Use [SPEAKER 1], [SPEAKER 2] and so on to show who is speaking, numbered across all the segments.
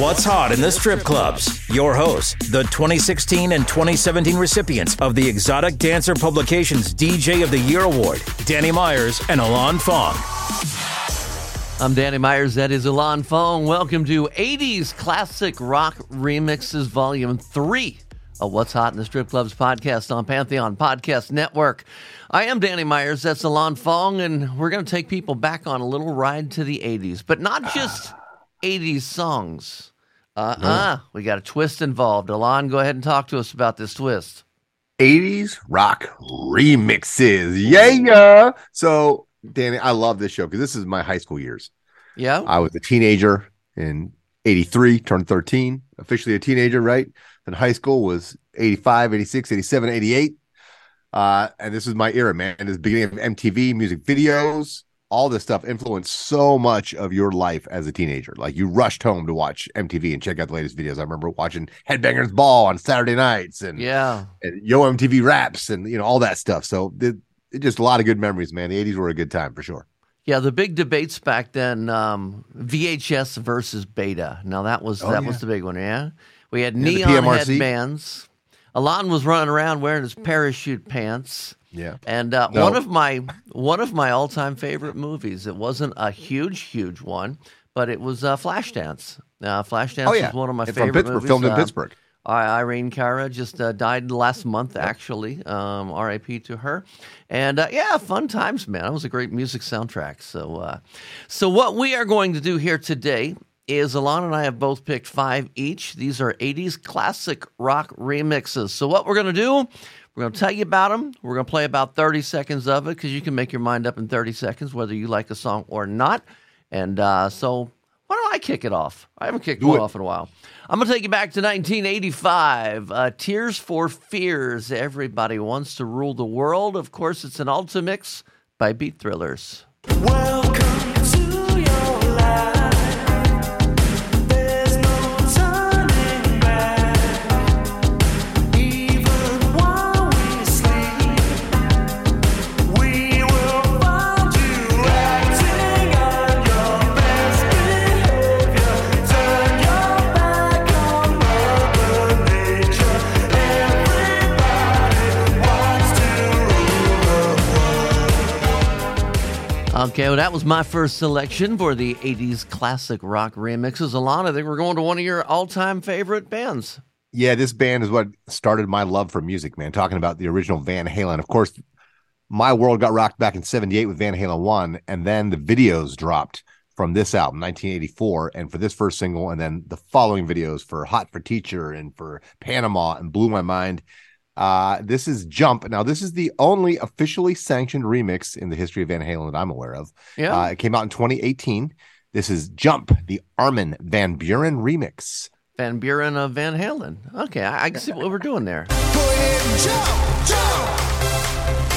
[SPEAKER 1] What's Hot in the Strip Clubs. Your hosts, the 2016 and 2017 recipients of the Exotic Dancer Publications DJ of the Year Award, Danny Myers and Alon Fong.
[SPEAKER 2] I'm Danny Myers. That is Alon Fong. Welcome to 80s Classic Rock Remixes Volume 3 of What's Hot in the Strip Clubs podcast on Pantheon Podcast Network. I am Danny Myers. That's Alon Fong, and we're going to take people back on a little ride to the 80s, but not just 80s songs. Uh uh We got a twist involved. Alon, go ahead and talk to us about this twist.
[SPEAKER 3] 80s rock remixes. Yeah, yeah. So, Danny, I love this show because this is my high school years.
[SPEAKER 2] Yeah.
[SPEAKER 3] I was a teenager in 83, turned 13, officially a teenager, right? Then high school was 85, 86, 87, 88. Uh, and this is my era, man. This beginning of MTV music videos, all this stuff influenced so much of your life as a teenager. Like you rushed home to watch MTV and check out the latest videos. I remember watching Headbangers Ball on Saturday nights and
[SPEAKER 2] Yeah.
[SPEAKER 3] and Yo MTV Raps and you know all that stuff. So it, it just a lot of good memories, man. The 80s were a good time for sure.
[SPEAKER 2] Yeah, the big debates back then, um, VHS versus Beta. Now that was
[SPEAKER 3] Oh,
[SPEAKER 2] that
[SPEAKER 3] yeah.
[SPEAKER 2] was the big one. Yeah, we had
[SPEAKER 3] the
[SPEAKER 2] neon headbands. Alon was running around wearing his parachute pants,
[SPEAKER 3] Yeah.
[SPEAKER 2] and uh,
[SPEAKER 3] No.
[SPEAKER 2] one of my one of my all time favorite movies. It wasn't a huge, huge one, but it was uh, Flashdance. Uh, Flashdance
[SPEAKER 3] Oh yeah.
[SPEAKER 2] was one of my
[SPEAKER 3] And
[SPEAKER 2] favorite movies.
[SPEAKER 3] filmed in
[SPEAKER 2] Uh,
[SPEAKER 3] Pittsburgh.
[SPEAKER 2] Irene Cara just uh, died last month, actually. Um, R.I.P. to her. And uh, yeah, fun times, man. It was a great music soundtrack. So, uh, so what we are going to do here today is Alon and I have both picked five each. These are 80s classic rock remixes. So, what we're going to do, we're going to tell you about them. We're going to play about 30 seconds of it because you can make your mind up in 30 seconds whether you like a song or not. And uh, so, why don't I kick it off? I haven't kicked
[SPEAKER 3] Do
[SPEAKER 2] one
[SPEAKER 3] it.
[SPEAKER 2] off in a while. I'm going to take you back to 1985. Uh, Tears for Fears. Everybody wants to rule the world. Of course, it's an Ultimix by Beat Thrillerz.
[SPEAKER 4] Welcome
[SPEAKER 2] Okay, well, that was my first selection for the 80s classic rock remixes. Alana, I think we're going to one of your all time favorite bands.
[SPEAKER 3] Yeah, this band is what started my love for music, man. Talking about the original Van Halen. Of course, my world got rocked back in 78 with Van Halen 1, and then the videos dropped from this album, 1984, and for this first single, and then the following videos for Hot for Teacher and for Panama and Blew My Mind. Uh, this is Jump. Now, this is the only officially sanctioned remix in the history of Van Halen that I'm aware of.
[SPEAKER 2] Yeah.
[SPEAKER 3] Uh, it came out in 2018. This is Jump, the Armin van Buuren remix.
[SPEAKER 2] Van Buuren of Van Halen. Okay, I, I can see what we're doing there.
[SPEAKER 4] Go ahead and jump, jump.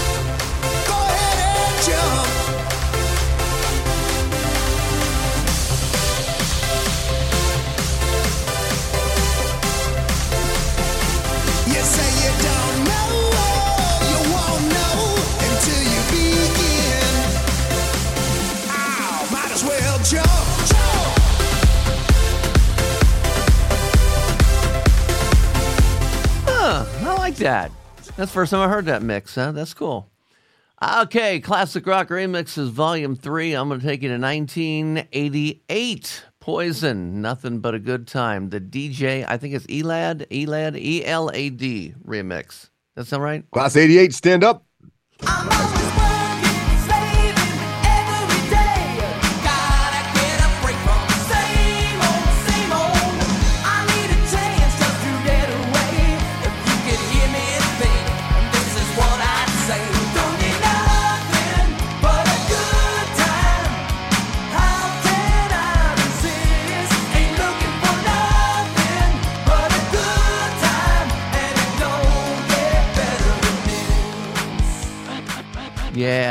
[SPEAKER 2] Like that. That's the first time I heard that mix, huh? That's cool. Okay, Classic Rock Remixes Volume 3. I'm going to take you to 1988. Poison, Nothing But a Good Time. The DJ, I think it's Elad, Elad, E L A D remix. That sound right?
[SPEAKER 3] Class 88, stand up.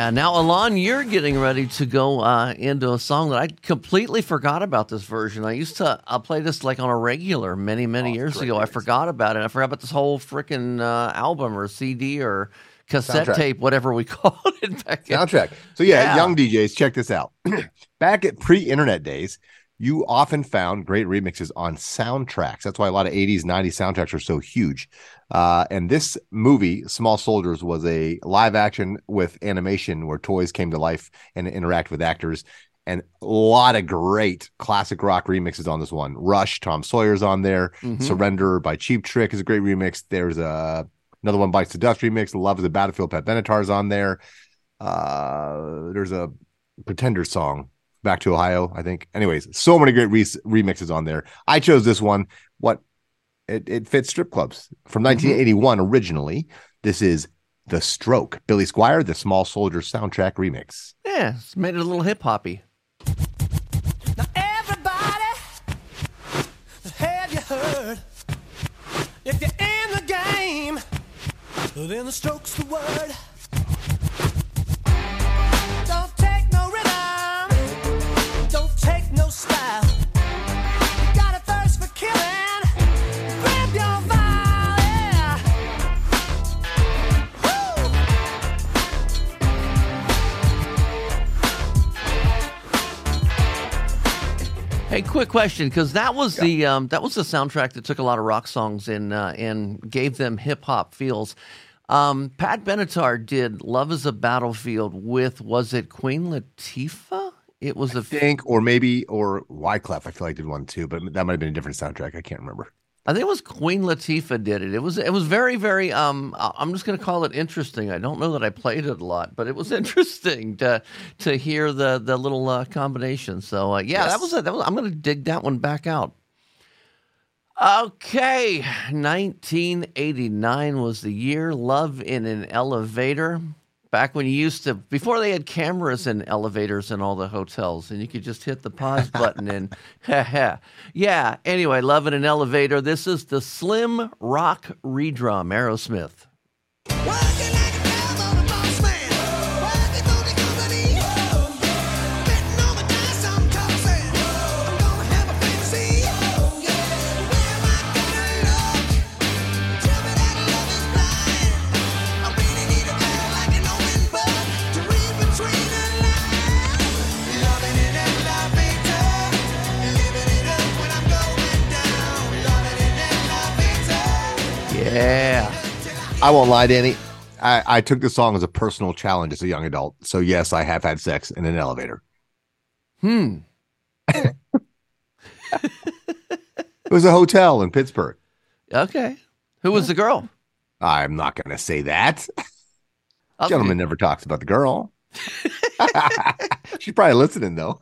[SPEAKER 2] Yeah. Now, Alon, you're getting ready to go uh, into a song that I completely forgot about this version. I used to I'll play this like on a regular many, many
[SPEAKER 3] Oh,
[SPEAKER 2] years ago. I forgot about it. I forgot about this whole freaking uh, album or CD or cassette
[SPEAKER 3] Soundtrack.
[SPEAKER 2] tape, whatever we called it back then.
[SPEAKER 3] Soundtrack. So, yeah,
[SPEAKER 2] Yeah.
[SPEAKER 3] young DJs, check this out. Back at pre internet days, you often found great remixes on soundtracks. That's why a lot of 80s, 90s soundtracks are so huge. Uh, and this movie, Small Soldiers, was a live action with animation where toys came to life and interact with actors. And a lot of great classic rock remixes on this one. Rush, Tom Sawyer's on there.
[SPEAKER 2] Mhm.
[SPEAKER 3] Surrender by Cheap Trick is a great remix. There's a another one Bites the Dust remix. Love is a Battlefield. Pat Benatar's on there. Uh, there's a Pretender song. Back to Ohio, I think. Anyways, so many great re- remixes on there. I chose this one. What it, it fits strip clubs from mm-hmm. 1981 originally. This is The Stroke, Billy Squier, the Small Soldiers soundtrack remix.
[SPEAKER 2] Yeah, it's made it a little hip hoppy.
[SPEAKER 4] Now everybody, have you heard? If you're in the game, then the stroke's the word.
[SPEAKER 2] Quick question, because that was the um, that was the soundtrack that took a lot of rock songs and uh, and gave them hip hop feels. Um, Pat Benatar did "Love Is a Battlefield" with was it Queen Latifah? It was a
[SPEAKER 3] I think, or maybe, or Wyclef, I feel like did one too, but that might have been a different soundtrack. I can't remember.
[SPEAKER 2] I think it was Queen Latifah did it. It was it was very very um I'm just going to call it interesting. I don't know that I played it a lot, but it was interesting to to hear the the little uh, combination. So uh, yeah, that was a, that was I'm going to dig that one back out. Okay, 1989 was the year. Love in an elevator. Back when you used to, before they had cameras in elevators in all the hotels, and you could just hit the pause button and, yeah. Anyway, love in an elevator. This is the Slim Rok redrum, Aerosmith. Yeah.
[SPEAKER 3] I won't lie, Danny. I, I took this song as a personal challenge as a young adult. So, yes, I have had sex in an elevator.
[SPEAKER 2] Hmm.
[SPEAKER 3] It was a hotel in Pittsburgh.
[SPEAKER 2] Okay. Who was the girl?
[SPEAKER 3] I'm not going to say that.
[SPEAKER 2] I'll-
[SPEAKER 3] Gentleman never talks about the girl. She's probably listening, though.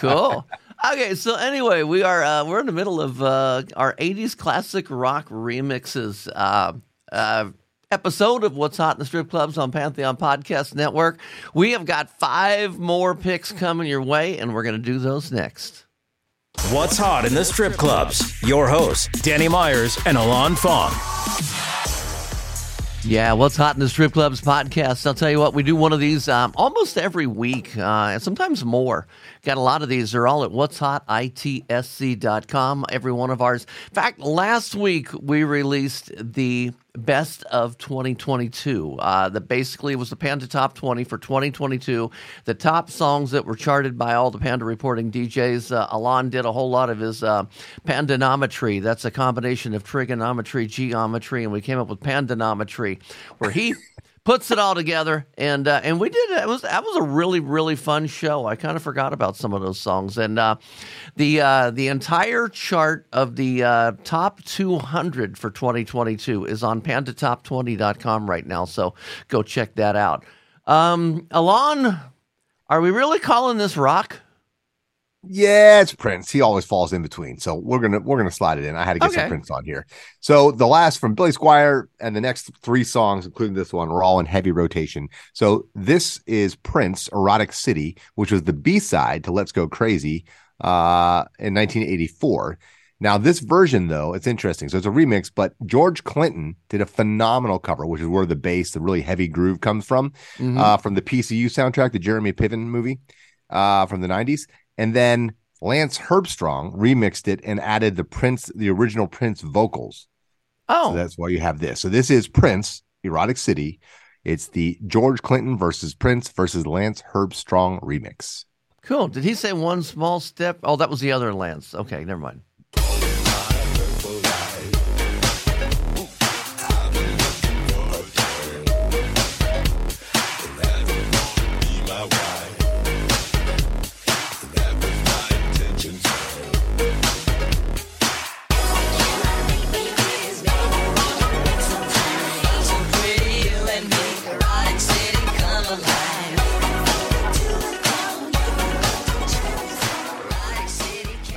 [SPEAKER 2] cool. Okay, so anyway, we are uh, we're in the middle of uh, our '80s classic rock remixes uh, uh, episode of What's Hot in the Strip Clubs on Pantheon Podcast Network. We have got five more picks coming your way, and we're going to do those next.
[SPEAKER 1] What's hot in the strip clubs? Your hosts, Danny Myers and Alon Fong.
[SPEAKER 2] Yeah, what's hot in the strip clubs podcast? I'll tell you what, we do one of these um, almost every week, uh, and sometimes more. Got a lot of these. They're all at what's hot itsc.com. Every one of ours. In fact, last week we released the best of 2022. Uh, that basically was the Panda Top 20 for 2022. The top songs that were charted by all the Panda reporting DJs. Uh, Alon did a whole lot of his uh, pandanometry. That's a combination of trigonometry, geometry, and we came up with pandanometry, where he. Puts it all together, and uh, and we did. It was that was a really really fun show. I kind of forgot about some of those songs, and uh, the uh, the entire chart of the uh, top 200 for 2022 is on pandatop20.com right now. So go check that out. Um, Alon, are we really calling this rock?
[SPEAKER 3] Yeah, it's Prince. He always falls in between. So we're gonna we're gonna slide it in. I had to get
[SPEAKER 2] Okay.
[SPEAKER 3] some Prince on here. So the last from Billy Squier and the next three songs, including this one, are all in heavy rotation. So this is Prince, Erotic City, which was the B side to Let's Go Crazy uh in 1984. Now, this version, though, it's interesting. So it's a remix, but George Clinton did a phenomenal cover, which is where the bass, the really heavy groove comes from,
[SPEAKER 2] Mhm.
[SPEAKER 3] uh, from the PCU soundtrack, the Jeremy Piven movie uh, from the 90s. And then Lance Herbstrong remixed it and added the Prince, the original Prince vocals.
[SPEAKER 2] oh,
[SPEAKER 3] So that's why you have this. So this is Prince, Erotic City. It's the George Clinton versus Prince versus Lance Herbstrong remix.
[SPEAKER 2] Cool. Did he say one small step? Oh, that was the other Lance. Okay, never mind.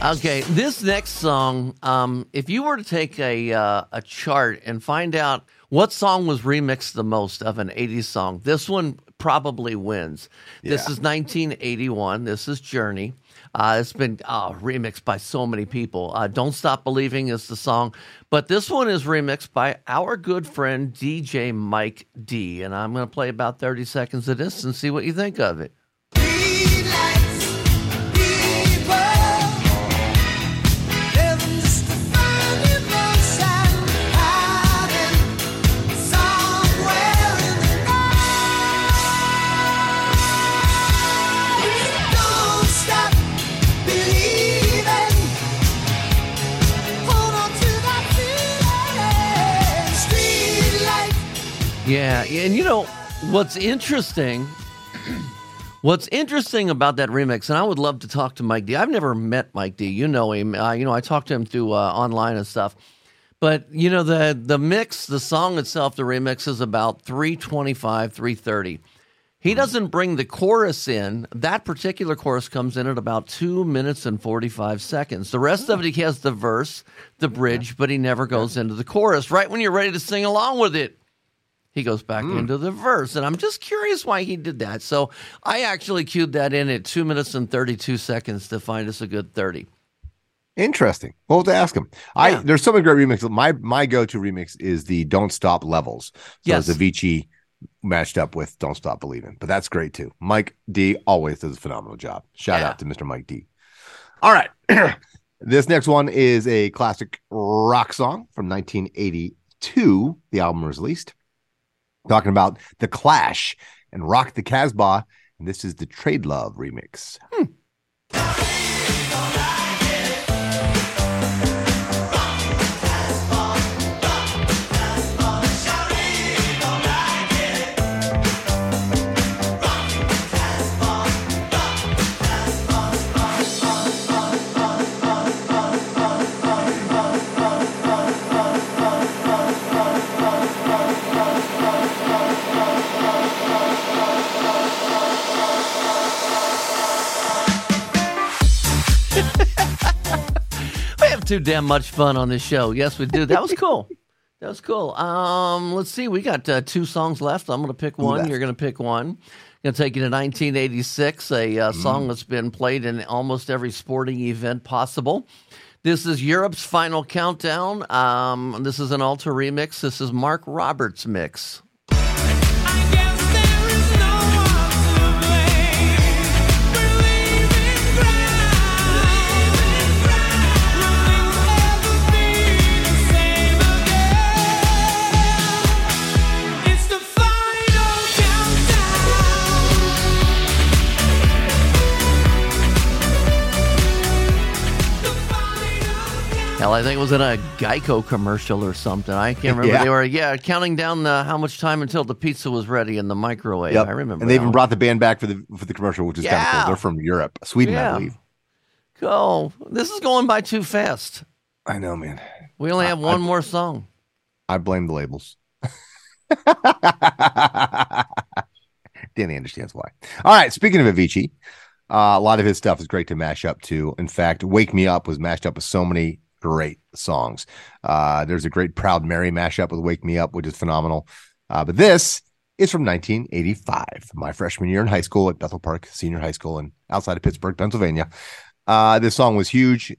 [SPEAKER 2] Okay, this next song, um, if you were to take a uh, a chart and find out what song was remixed the most of an 80s song, this one probably wins. This
[SPEAKER 3] Yeah.
[SPEAKER 2] is 1981. This is Journey. Uh, it's been uh, remixed by so many people. Uh, Don't Stop Believing is the song, but this one is remixed by our good friend DJ Mike D. And I'm going to play about 30 seconds of this and see what you think of it. Yeah, and you know what's interesting? What's interesting about that remix, and I would love to talk to Mike D. I've never met Mike D. You know him. Uh, you know I talked to him through uh, online and stuff. But you know the the mix, the song itself, the remix is about three twenty five, three thirty. He doesn't bring the chorus in. That particular chorus comes in at about two minutes and 45 seconds. The rest of it, he has the verse, the bridge, but he never goes into the chorus. Right when you're ready to sing along with it, he goes back hmm. into the verse. And I'm just curious why he did that. So I actually queued that in at two minutes and 32 seconds to find us a good 30.
[SPEAKER 3] Interesting. We'll to ask him. I
[SPEAKER 2] Yeah.
[SPEAKER 3] there's so many great remixes. My my go to remix is the "Don't Stop" levels. So
[SPEAKER 2] Yes.
[SPEAKER 3] Avicii matched up with "Don't Stop Believing," but that's great too. Mike D always does a phenomenal job. Shout
[SPEAKER 2] Yeah.
[SPEAKER 3] out to Mr. Mike D. All right, this next one is a classic rock song from 1982. The album was released, talking about the Clash and "Rock the Casbah," and this is the Tradelove remix.
[SPEAKER 2] We too damn much fun on this show. Yes, we do. That was cool. That was cool. Um, let's see. We got uh, two songs left. I'm going to pick one.
[SPEAKER 3] left.
[SPEAKER 2] You're going to pick one. Going to take you to 1986, a uh, song that's been played in almost every sporting event possible. This is Europe's final countdown. Um, this is an alter remix. This is Mark Roberts' mix.
[SPEAKER 4] I
[SPEAKER 2] think it was in a Geico commercial or something. I can't remember.
[SPEAKER 3] Yeah.
[SPEAKER 2] They were, yeah, counting down the how much time until the pizza was ready in the microwave.
[SPEAKER 3] Yep.
[SPEAKER 2] I remember.
[SPEAKER 3] And they even brought the band back for the for the commercial, which is kind of cool. They're from Europe, Sweden,
[SPEAKER 2] Yeah.
[SPEAKER 3] I believe.
[SPEAKER 2] Go. This is going by too fast.
[SPEAKER 3] I know, man.
[SPEAKER 2] We only
[SPEAKER 3] I-
[SPEAKER 2] have one
[SPEAKER 3] I-
[SPEAKER 2] more song.
[SPEAKER 3] I blame the labels. Danny understands why. All right. Speaking of Avicii, uh, a lot of his stuff is great to mash up to. In fact, "Wake Me Up" was mashed up with so many great songs. Uh, there's a great "Proud Mary" mashup with "Wake Me Up," which is phenomenal. Uh, but this is from 1985, my freshman year in high school at Bethel Park Senior High School in outside of Pittsburgh, Pennsylvania. Uh, this song was huge.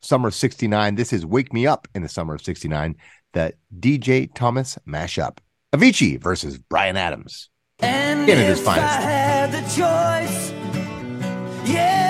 [SPEAKER 3] Summer of 69. This is Wake Me Up in the summer of 69, the DJ Tommis mashup. Avicii versus Bryan Adams.
[SPEAKER 5] And
[SPEAKER 3] In at his
[SPEAKER 5] if I
[SPEAKER 3] finest.
[SPEAKER 5] had the choice, yeah,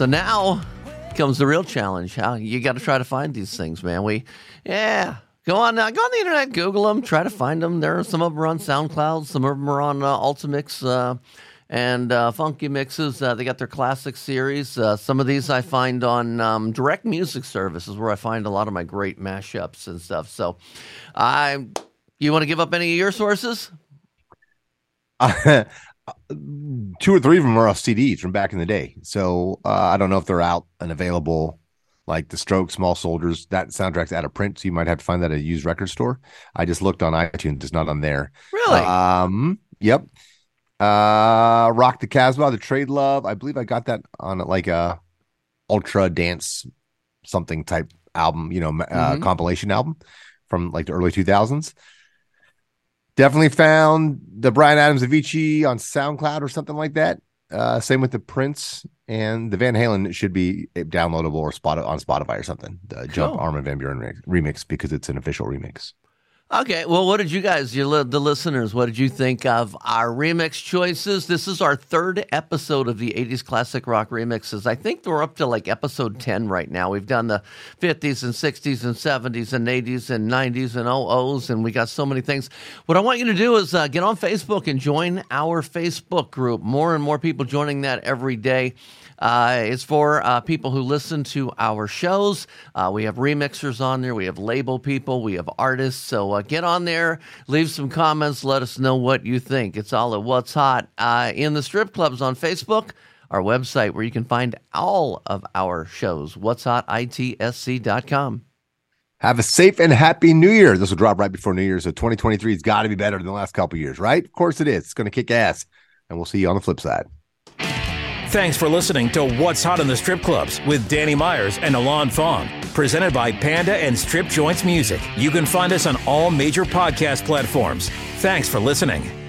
[SPEAKER 2] So now comes the real challenge. How you got to try to find these things, man. We, yeah, go on now, go on the internet, Google them, try to find them. There are some of them are on SoundCloud, some of them are on uh, Ultimix. Uh, and uh, Funky Mixes, uh, they got their classic series. Uh, some of these I find on um, direct music services where I find a lot of my great mashups and stuff. So, I, you want to give up any of your sources?
[SPEAKER 3] two or three of them are off CDs from back in the day. So uh, I don't know if they're out and available, like the Strokes, Small Soldiers. That soundtrack's out of print, so you might have to find that at a used record store. I just looked on iTunes; it's not on there.
[SPEAKER 2] Really?
[SPEAKER 3] Um. Yep. Uh, Rock the Casbah, the Tradelove. I believe I got that on like a ultra dance something type album, you know, uh,
[SPEAKER 2] Mhm.
[SPEAKER 3] compilation album from like the early 2000s. Definitely found the Bryan Adams Avicii on SoundCloud or something like that. Uh, same with the Prince and the Van Halen should be downloadable or spot on Spotify or something. The Jump
[SPEAKER 2] Cool.
[SPEAKER 3] Armin van Buuren remix, remix because it's an official remix.
[SPEAKER 2] Okay, well, what did you guys, the listeners, what did you think of our remix choices? This is our third episode of the 80s classic rock remixes. I think we're up to like episode 10 right now. We've done the 50s and 60s and 70s and 80s and 90s and 00s, and we got so many things. What I want you to do is uh, get on Facebook and join our Facebook group. More and more people joining that every day. Uh, it's for uh, people who listen to our shows. Uh, we have remixers on there. We have label people. We have artists. So uh, get on there, leave some comments, let us know what you think. It's all at What's Hot uh, in the strip clubs on Facebook. Our website where you can find all of our shows. What's Hot ITSC.com.
[SPEAKER 3] Have a safe and happy new year. This will drop right before New Year. So 2023 has got to be better than the last couple years, right? Of course it is. It's going to kick ass. And we'll see you on the flip side.
[SPEAKER 1] Thanks for listening to What's Hot in the Strip Clubs with Danny Myers and Alon Fong. Presented by Panda and Strip Joints Music. You can find us on all major podcast platforms. Thanks for listening.